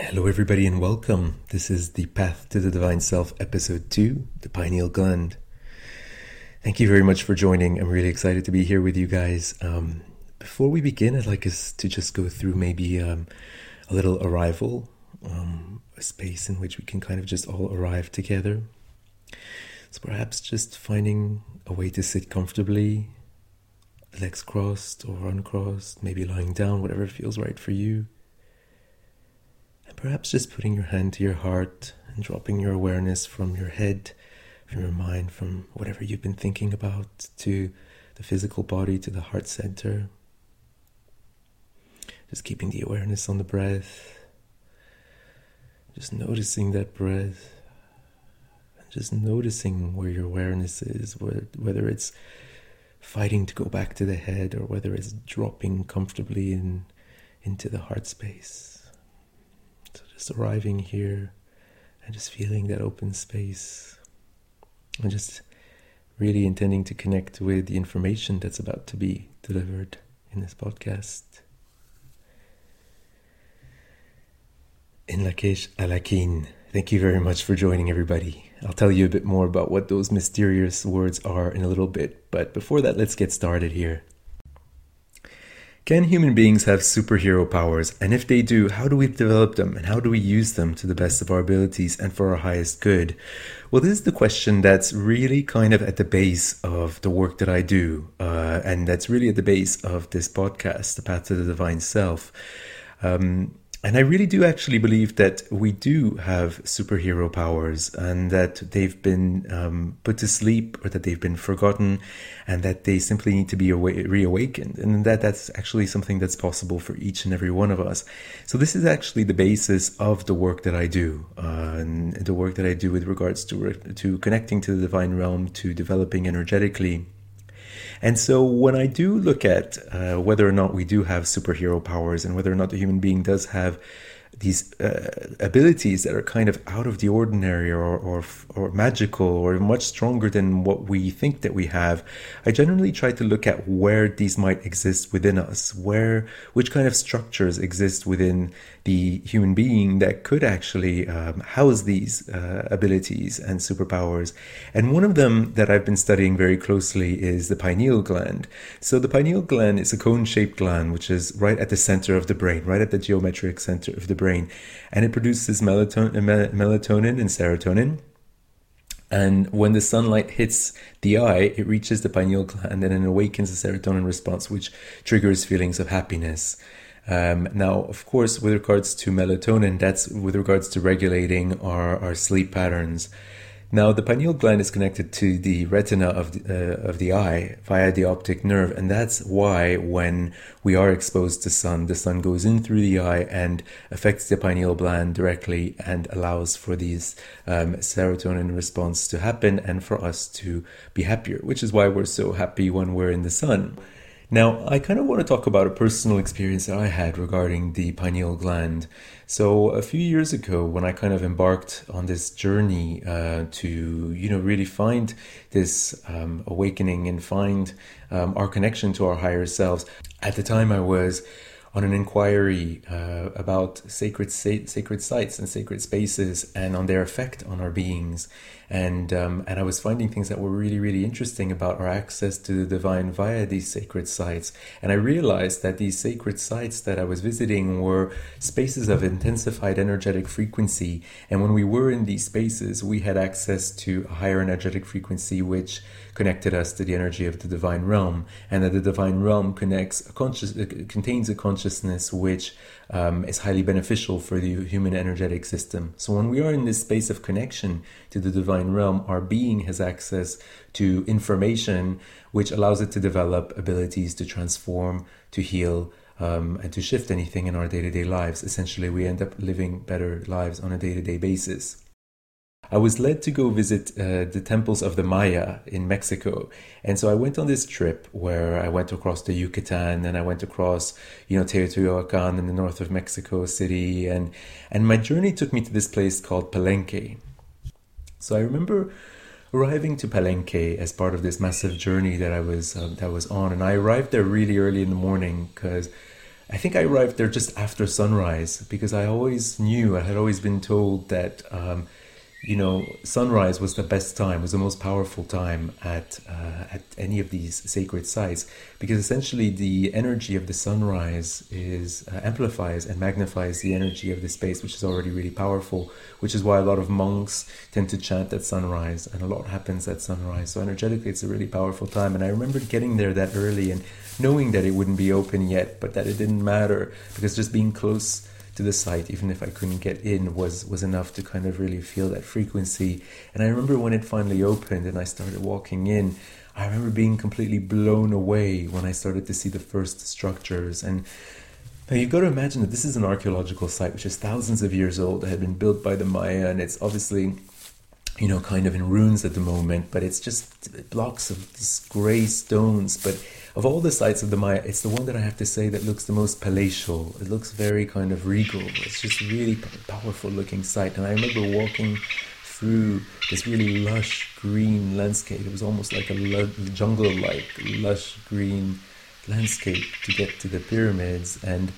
Hello, everybody, and welcome. This is the Path to the Divine Self, episode two, the pineal gland. Thank you very much for joining. I'm really excited to be here with you guys. Um, before we begin, I'd like us to just go through maybe um, a little arrival, um, a space in which we can kind of just all arrive together. So perhaps just finding a way to sit comfortably, legs crossed or uncrossed, maybe lying down, whatever feels right for you. Perhaps just putting your hand to your heart and dropping your awareness from your head, from your mind, from whatever you've been thinking about to the physical body, to the heart center. Just keeping the awareness on the breath. Just noticing that breath. And just noticing where your awareness is, whether it's fighting to go back to the head or whether it's dropping comfortably in into the heart space. Just arriving here and just feeling that open space and just really intending to connect with the information that's about to be delivered in this podcast. In Lakesh Alakin, thank you very much for joining everybody. I'll tell you a bit more about what those mysterious words are in a little bit, but before that, let's get started here. Can human beings have superhero powers? And if they do, how do we develop them and how do we use them to the best of our abilities and for our highest good? Well, this is the question that's really kind of at the base of the work that I do. Uh, and that's really at the base of this podcast, The Path to the Divine Self. Um, and I really do actually believe that we do have superhero powers and that they've been um, put to sleep or that they've been forgotten and that they simply need to be awa- reawakened and that that's actually something that's possible for each and every one of us. So this is actually the basis of the work that I do uh, and the work that I do with regards to, to connecting to the divine realm, to developing energetically and so when I do look at uh, whether or not we do have superhero powers and whether or not the human being does have these uh, abilities that are kind of out of the ordinary or, or, or magical or much stronger than what we think that we have, I generally try to look at where these might exist within us, where which kind of structures exist within the human being that could actually um, house these uh, abilities and superpowers. And one of them that I've been studying very closely is the pineal gland. So the pineal gland is a cone-shaped gland which is right at the center of the brain, right at the geometric center of the brain and it produces melatonin, melatonin and serotonin. And when the sunlight hits the eye, it reaches the pineal gland and it awakens the serotonin response, which triggers feelings of happiness. Um, now, of course, with regards to melatonin, that's with regards to regulating our, our sleep patterns. Now, the pineal gland is connected to the retina of the, uh, of the eye via the optic nerve, and that's why when we are exposed to sun, the sun goes in through the eye and affects the pineal gland directly and allows for these um, serotonin response to happen and for us to be happier, which is why we're so happy when we're in the sun. Now, I kind of want to talk about a personal experience that I had regarding the pineal gland. So, a few years ago, when I kind of embarked on this journey uh, to, you know, really find this um, awakening and find um, our connection to our higher selves, at the time I was on an inquiry uh, about sacred sacred sites and sacred spaces and on their effect on our beings. And um, and I was finding things that were really really interesting about our access to the divine via these sacred sites. And I realized that these sacred sites that I was visiting were spaces of intensified energetic frequency. And when we were in these spaces we had access to a higher energetic frequency which connected us to the energy of the divine realm and that the divine realm connects a conscious uh, contains a consciousness which um, is highly beneficial for the human energetic system. So when we are in this space of connection to the divine realm, our being has access to information which allows it to develop abilities to transform, to heal, um, and to shift anything in our day to day lives. Essentially, we end up living better lives on a day to day basis. I was led to go visit uh, the temples of the Maya in Mexico. And so I went on this trip where I went across the Yucatan and I went across, you know, Teotihuacan in the north of Mexico City. And, and my journey took me to this place called Palenque. So I remember arriving to Palenque as part of this massive journey that I was, uh, that was on. And I arrived there really early in the morning because I think I arrived there just after sunrise because I always knew, I had always been told that um, you know, sunrise was the best time, was the most powerful time at uh, at any of these sacred sites, because essentially the energy of the sunrise is uh, amplifies and magnifies the energy of the space, which is already really powerful. Which is why a lot of monks tend to chant at sunrise, and a lot happens at sunrise. So energetically, it's a really powerful time. And I remember getting there that early and knowing that it wouldn't be open yet, but that it didn't matter because just being close to the site, even if I couldn't get in, was was enough to kind of really feel that frequency. And I remember when it finally opened and I started walking in, I remember being completely blown away when I started to see the first structures. And now you've got to imagine that this is an archaeological site which is thousands of years old. It had been built by the Maya, and it's obviously you know, kind of in ruins at the moment, but it's just blocks of these gray stones. But of all the sites of the Maya, it's the one that I have to say that looks the most palatial. It looks very kind of regal. It's just really powerful looking site. And I remember walking through this really lush green landscape. It was almost like a jungle like lush green landscape to get to the pyramids. And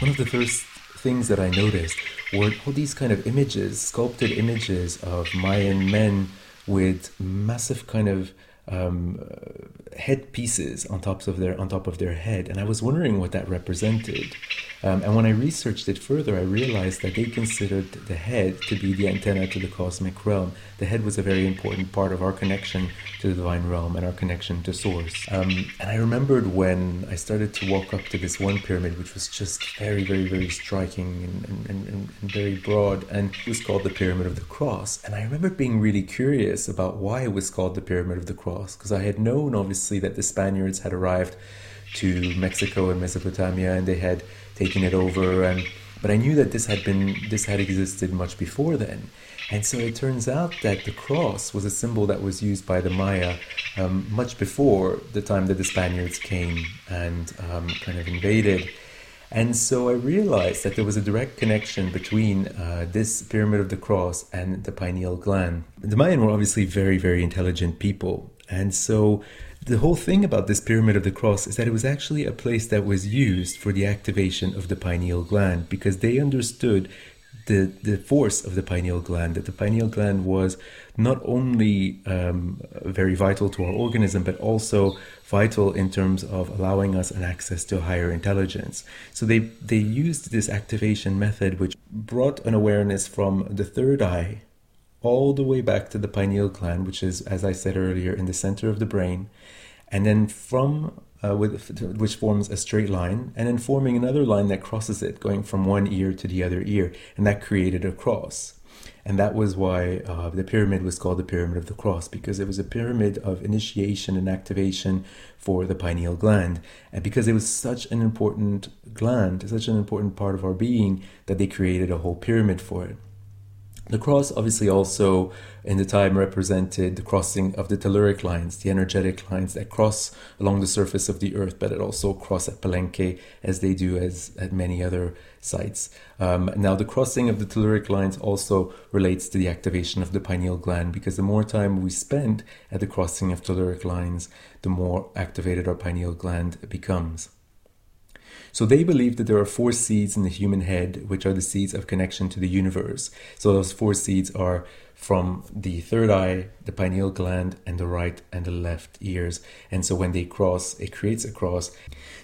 one of the first things that I noticed were all these kind of images, sculpted images of Mayan men with massive kind of um, headpieces on tops of their on top of their head, and I was wondering what that represented. Um, and when I researched it further, I realized that they considered the head to be the antenna to the cosmic realm. The head was a very important part of our connection to the divine realm and our connection to source. Um, and I remembered when I started to walk up to this one pyramid, which was just very, very, very striking and, and, and, and very broad, and it was called the Pyramid of the Cross. And I remember being really curious about why it was called the Pyramid of the Cross, because I had known, obviously, that the Spaniards had arrived to Mexico and Mesopotamia and they had taken it over and but I knew that this had been this had existed much before then. And so it turns out that the cross was a symbol that was used by the Maya um, much before the time that the Spaniards came and um, kind of invaded. And so I realized that there was a direct connection between uh, this pyramid of the cross and the pineal gland. The Mayan were obviously very, very intelligent people. And so the whole thing about this Pyramid of the Cross is that it was actually a place that was used for the activation of the pineal gland because they understood the, the force of the pineal gland, that the pineal gland was not only um, very vital to our organism, but also vital in terms of allowing us an access to higher intelligence. So they, they used this activation method, which brought an awareness from the third eye all the way back to the pineal gland, which is, as I said earlier, in the center of the brain, and then from uh, with, which forms a straight line, and then forming another line that crosses it, going from one ear to the other ear, and that created a cross. And that was why uh, the pyramid was called the Pyramid of the Cross, because it was a pyramid of initiation and activation for the pineal gland. And because it was such an important gland, such an important part of our being, that they created a whole pyramid for it. The cross obviously also in the time represented the crossing of the telluric lines, the energetic lines that cross along the surface of the earth, but it also cross at Palenque as they do as at many other sites. Um, now, the crossing of the telluric lines also relates to the activation of the pineal gland because the more time we spend at the crossing of telluric lines, the more activated our pineal gland becomes. So they believe that there are four seeds in the human head, which are the seeds of connection to the universe. So those four seeds are from the third eye, the pineal gland, and the right and the left ears. And so when they cross, it creates a cross.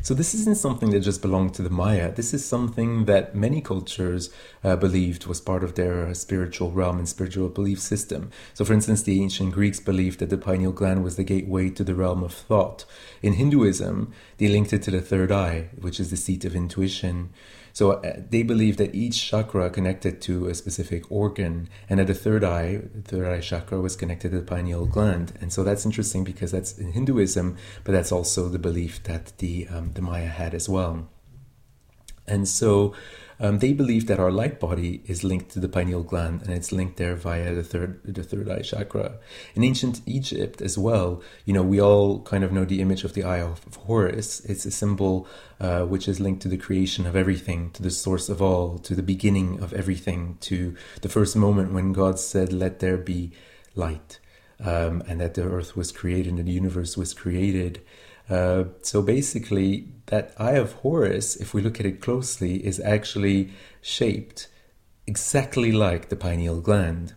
So this isn't something that just belonged to the Maya. This is something that many cultures uh, believed was part of their spiritual realm and spiritual belief system. So, for instance, the ancient Greeks believed that the pineal gland was the gateway to the realm of thought. In Hinduism, they linked it to the third eye, which is the seat of intuition. So uh, they believe that each chakra connected to a specific organ, and at the third eye, the third eye chakra was connected to the pineal gland. And so that's interesting because that's in Hinduism, but that's also the belief that the um, the Maya had as well. And so um, they believe that our light body is linked to the pineal gland and it's linked there via the third the third eye chakra. In ancient Egypt as well, you know, we all kind of know the image of the eye of Horus. It's a symbol uh, which is linked to the creation of everything, to the source of all, to the beginning of everything, to the first moment when God said, "Let there be light," um, and that the earth was created and the universe was created. Uh, so basically, that eye of Horus, if we look at it closely, is actually shaped exactly like the pineal gland.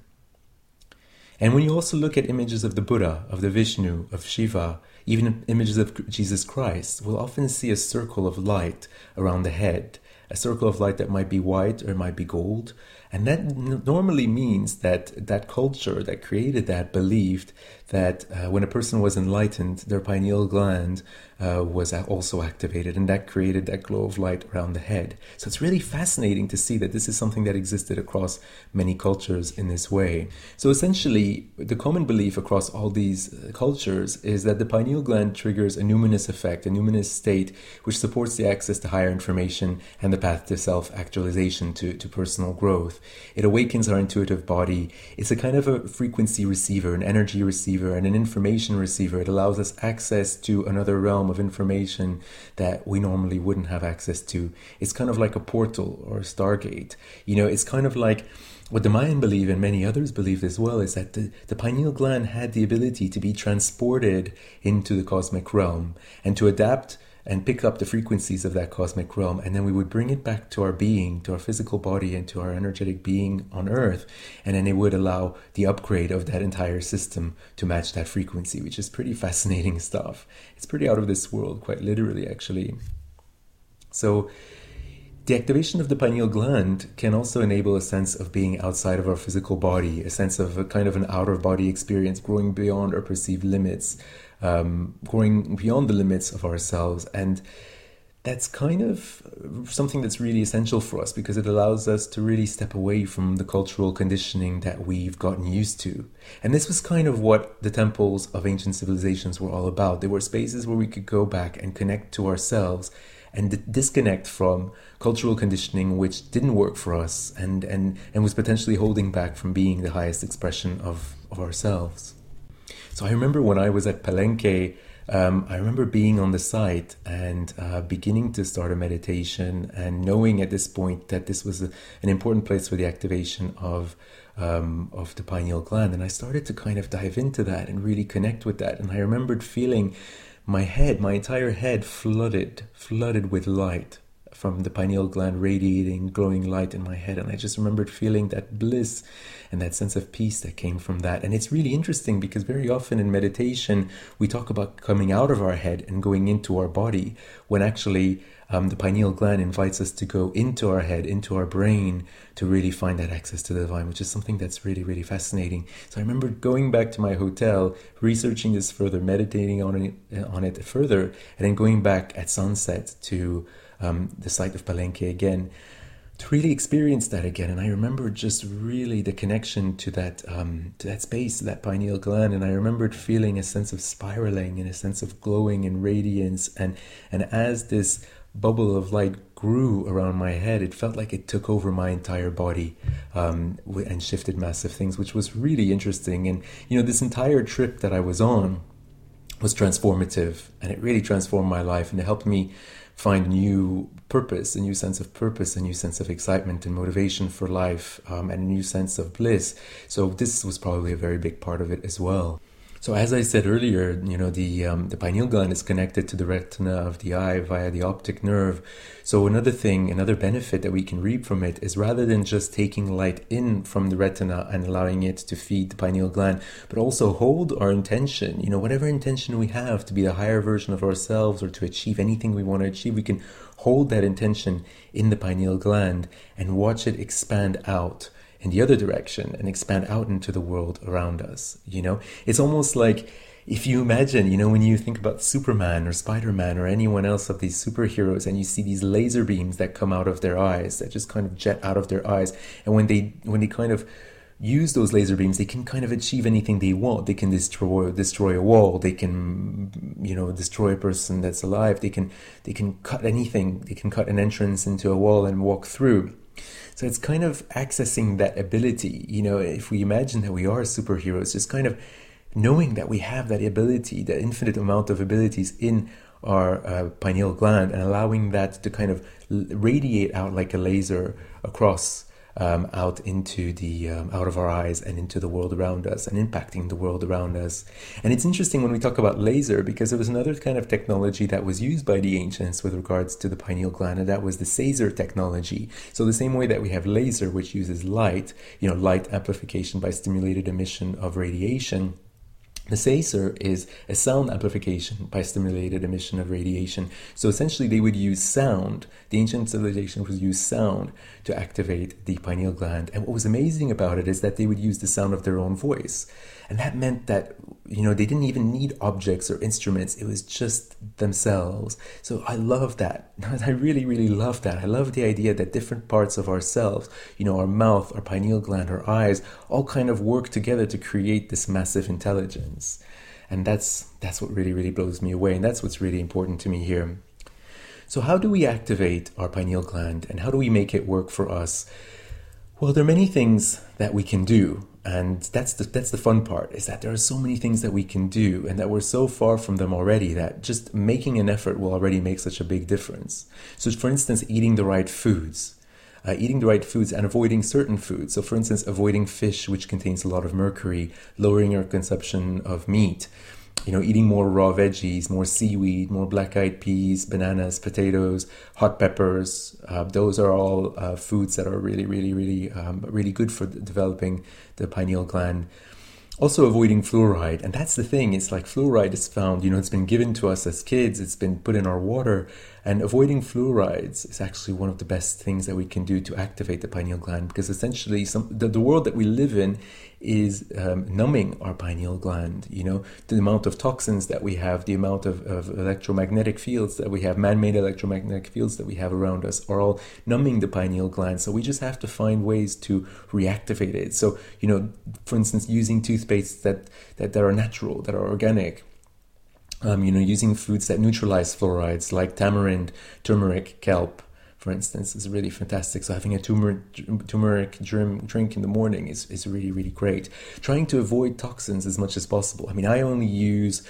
And when you also look at images of the Buddha, of the Vishnu, of Shiva, even images of Jesus Christ, we'll often see a circle of light around the head, a circle of light that might be white or it might be gold, and that normally means that that culture that created that believed that uh, when a person was enlightened, their pineal gland uh, was also activated, and that created that glow of light around the head. So it's really fascinating to see that this is something that existed across many cultures in this way. So essentially, the common belief across all these uh, cultures is that the pineal gland triggers a numinous effect, a numinous state, which supports the access to higher information and the path to self actualization, to, to personal growth. It awakens our intuitive body. It's a kind of a frequency receiver, an energy receiver, and an information receiver. It allows us access to another realm of information that we normally wouldn't have access to. It's kind of like a portal or a stargate. You know, it's kind of like what the Mayan believe and many others believe as well is that the, the pineal gland had the ability to be transported into the cosmic realm and to adapt and pick up the frequencies of that cosmic realm, and then we would bring it back to our being, to our physical body, and to our energetic being on Earth, and then it would allow the upgrade of that entire system to match that frequency, which is pretty fascinating stuff. It's pretty out of this world, quite literally, actually. So, the activation of the pineal gland can also enable a sense of being outside of our physical body, a sense of a kind of an out of body experience, growing beyond our perceived limits, um, going beyond the limits of ourselves. And that's kind of something that's really essential for us because it allows us to really step away from the cultural conditioning that we've gotten used to. And this was kind of what the temples of ancient civilizations were all about. They were spaces where we could go back and connect to ourselves and disconnect from cultural conditioning which didn't work for us and, and, and was potentially holding back from being the highest expression of, of ourselves. So I remember when I was at Palenque, um, I remember being on the site and uh, beginning to start a meditation and knowing at this point that this was a, an important place for the activation of um, of the pineal gland. And I started to kind of dive into that and really connect with that. And I remembered feeling my head, my entire head flooded, flooded with light from the pineal gland radiating glowing light in my head and i just remembered feeling that bliss and that sense of peace that came from that and it's really interesting because very often in meditation we talk about coming out of our head and going into our body when actually um, the pineal gland invites us to go into our head, into our brain, to really find that access to the divine, which is something that's really, really fascinating. So I remember going back to my hotel, researching this further, meditating on it, on it further, and then going back at sunset to um, the site of Palenque again to really experience that again. And I remember just really the connection to that um, to that space, that pineal gland. And I remembered feeling a sense of spiraling and a sense of glowing and radiance. And and as this bubble of light grew around my head, it felt like it took over my entire body um, and shifted massive things, which was really interesting. And you know, this entire trip that I was on was transformative, and it really transformed my life, and it helped me find new purpose, a new sense of purpose, a new sense of excitement and motivation for life, um, and a new sense of bliss. So this was probably a very big part of it as well. So as I said earlier, you know the um, the pineal gland is connected to the retina of the eye via the optic nerve. So another thing, another benefit that we can reap from it is rather than just taking light in from the retina and allowing it to feed the pineal gland, but also hold our intention. You know, whatever intention we have to be the higher version of ourselves or to achieve anything we want to achieve, we can hold that intention in the pineal gland and watch it expand out in the other direction and expand out into the world around us. You know, it's almost like if you imagine, you know, when you think about Superman or Spider Man or anyone else of these superheroes, and you see these laser beams that come out of their eyes, that just kind of jet out of their eyes, and when they when they kind of use those laser beams, they can kind of achieve anything they want. They can destroy destroy a wall. They can, you know, destroy a person that's alive. They can they can cut anything. They can cut an entrance into a wall and walk through. So it's kind of accessing that ability. You know, if we imagine that we are superheroes, just kind of knowing that we have that ability, that infinite amount of abilities in our uh, pineal gland, and allowing that to kind of radiate out like a laser across um, out into the um, out of our eyes and into the world around us and impacting the world around us. And it's interesting when we talk about laser because it was another kind of technology that was used by the ancients with regards to the pineal gland, and that was the Saser technology. So the same way that we have laser, which uses light, you know, light amplification by stimulated emission of radiation the Saser is a sound amplification by stimulated emission of radiation. So essentially, they would use sound. The ancient civilization would use sound to activate the pineal gland. And what was amazing about it is that they would use the sound of their own voice. And that meant that, you know, they didn't even need objects or instruments. It was just themselves. So I love that. I really, really love that. I love the idea that different parts of ourselves, you know, our mouth, our pineal gland, our eyes, all kind of work together to create this massive intelligence. And that's that's what really, really blows me away. And that's what's really important to me here. So how do we activate our pineal gland and how do we make it work for us? Well, there are many things that we can do and that's the that's the fun part is that there are so many things that we can do and that we're so far from them already that just making an effort will already make such a big difference. So for instance eating the right foods uh, eating the right foods and avoiding certain foods. So for instance avoiding fish which contains a lot of mercury lowering our consumption of meat you know, eating more raw veggies, more seaweed, more black eyed peas, bananas, potatoes, hot peppers. Uh, those are all uh, foods that are really, really, really, um, really good for developing the pineal gland. Also, avoiding fluoride. And that's the thing, it's like fluoride is found, you know, it's been given to us as kids, it's been put in our water. And avoiding fluorides is actually one of the best things that we can do to activate the pineal gland because essentially, some, the, the world that we live in is um, numbing our pineal gland. You know, the amount of toxins that we have, the amount of, of electromagnetic fields that we have, man made electromagnetic fields that we have around us are all numbing the pineal gland. So we just have to find ways to reactivate it. So, you know, for instance, using toothpaste that, that, that are natural, that are organic. Um, you know, using foods that neutralize fluorides like tamarind, turmeric, kelp, for instance, is really fantastic. So having a turmeric, drink in the morning is, is really, really great. Trying to avoid toxins as much as possible. I mean, I only use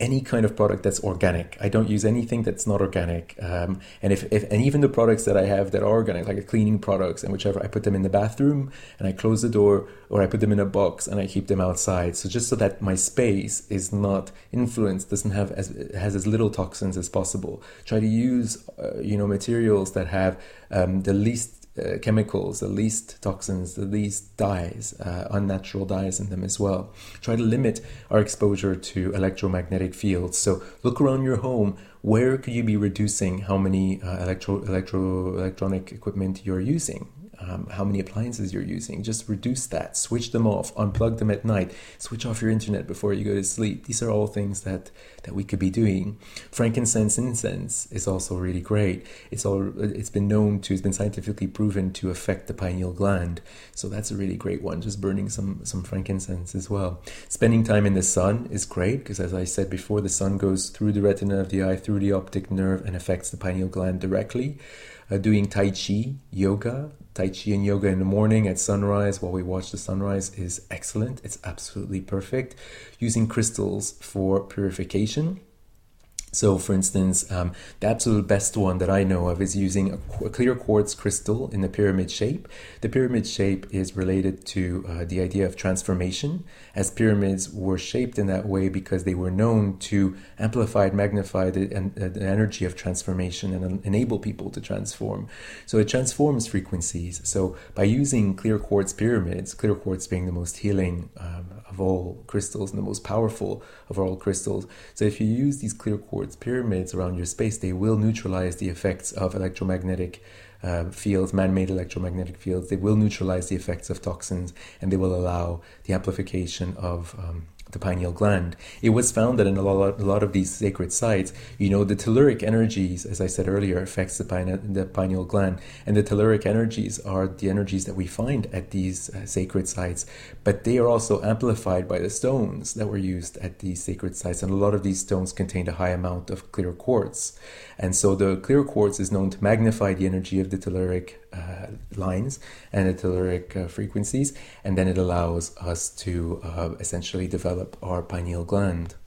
any kind of product that's organic. I don't use anything that's not organic. Um, and if, if and even the products that I have that are organic, like cleaning products and whichever, I put them in the bathroom and I close the door, or I put them in a box and I keep them outside. So just so that my space is not influenced, doesn't have as has as little toxins as possible. Try to use uh, you know materials that have um, the least uh, chemicals, the least toxins, the least dyes, uh, unnatural dyes in them as well. Try to limit our exposure to electromagnetic fields. So look around your home. Where could you be reducing how many uh, electro, electro electronic equipment you're using? Um, how many appliances you're using. Just reduce that, switch them off, unplug them at night, switch off your internet before you go to sleep. These are all things that, that we could be doing. Frankincense incense is also really great. It's all it's been known to, it's been scientifically proven to affect the pineal gland. So that's a really great one. Just burning some some frankincense as well. Spending time in the sun is great because, as I said before, the sun goes through the retina of the eye, through the optic nerve, and affects the pineal gland directly. Uh, doing Tai Chi, yoga, Tai Chi and yoga in the morning at sunrise while we watch the sunrise is excellent. It's absolutely perfect. Using crystals for purification so, for instance, um, the absolute best one that I know of is using a, a, clear quartz crystal in the pyramid shape. The pyramid shape is related to uh, the idea of transformation, as pyramids were shaped in that way because they were known to amplify and magnify the, uh, the energy of transformation and enable people to transform. So, it transforms frequencies. So, by using clear quartz pyramids, clear quartz being the most healing um, of all crystals and the most powerful of all crystals. So, if you use these clear quartz pyramids around your space, they will neutralize the effects of electromagnetic uh, fields, man made electromagnetic fields. They will neutralize the effects of toxins and they will allow the amplification of um, the pineal gland. It was found that in a lot, a lot of these sacred sites, you know, the telluric energies, as I said earlier, affects the, pine, the pineal gland, and the telluric energies are the energies that we find at these uh, sacred sites, but they are also amplified by the stones that were used at these sacred sites, and a lot of these stones contained a high amount of clear quartz, and so the clear quartz is known to magnify the energy of the telluric uh, lines and the telluric uh, frequencies, and then it allows us to uh, essentially develop our pineal gland.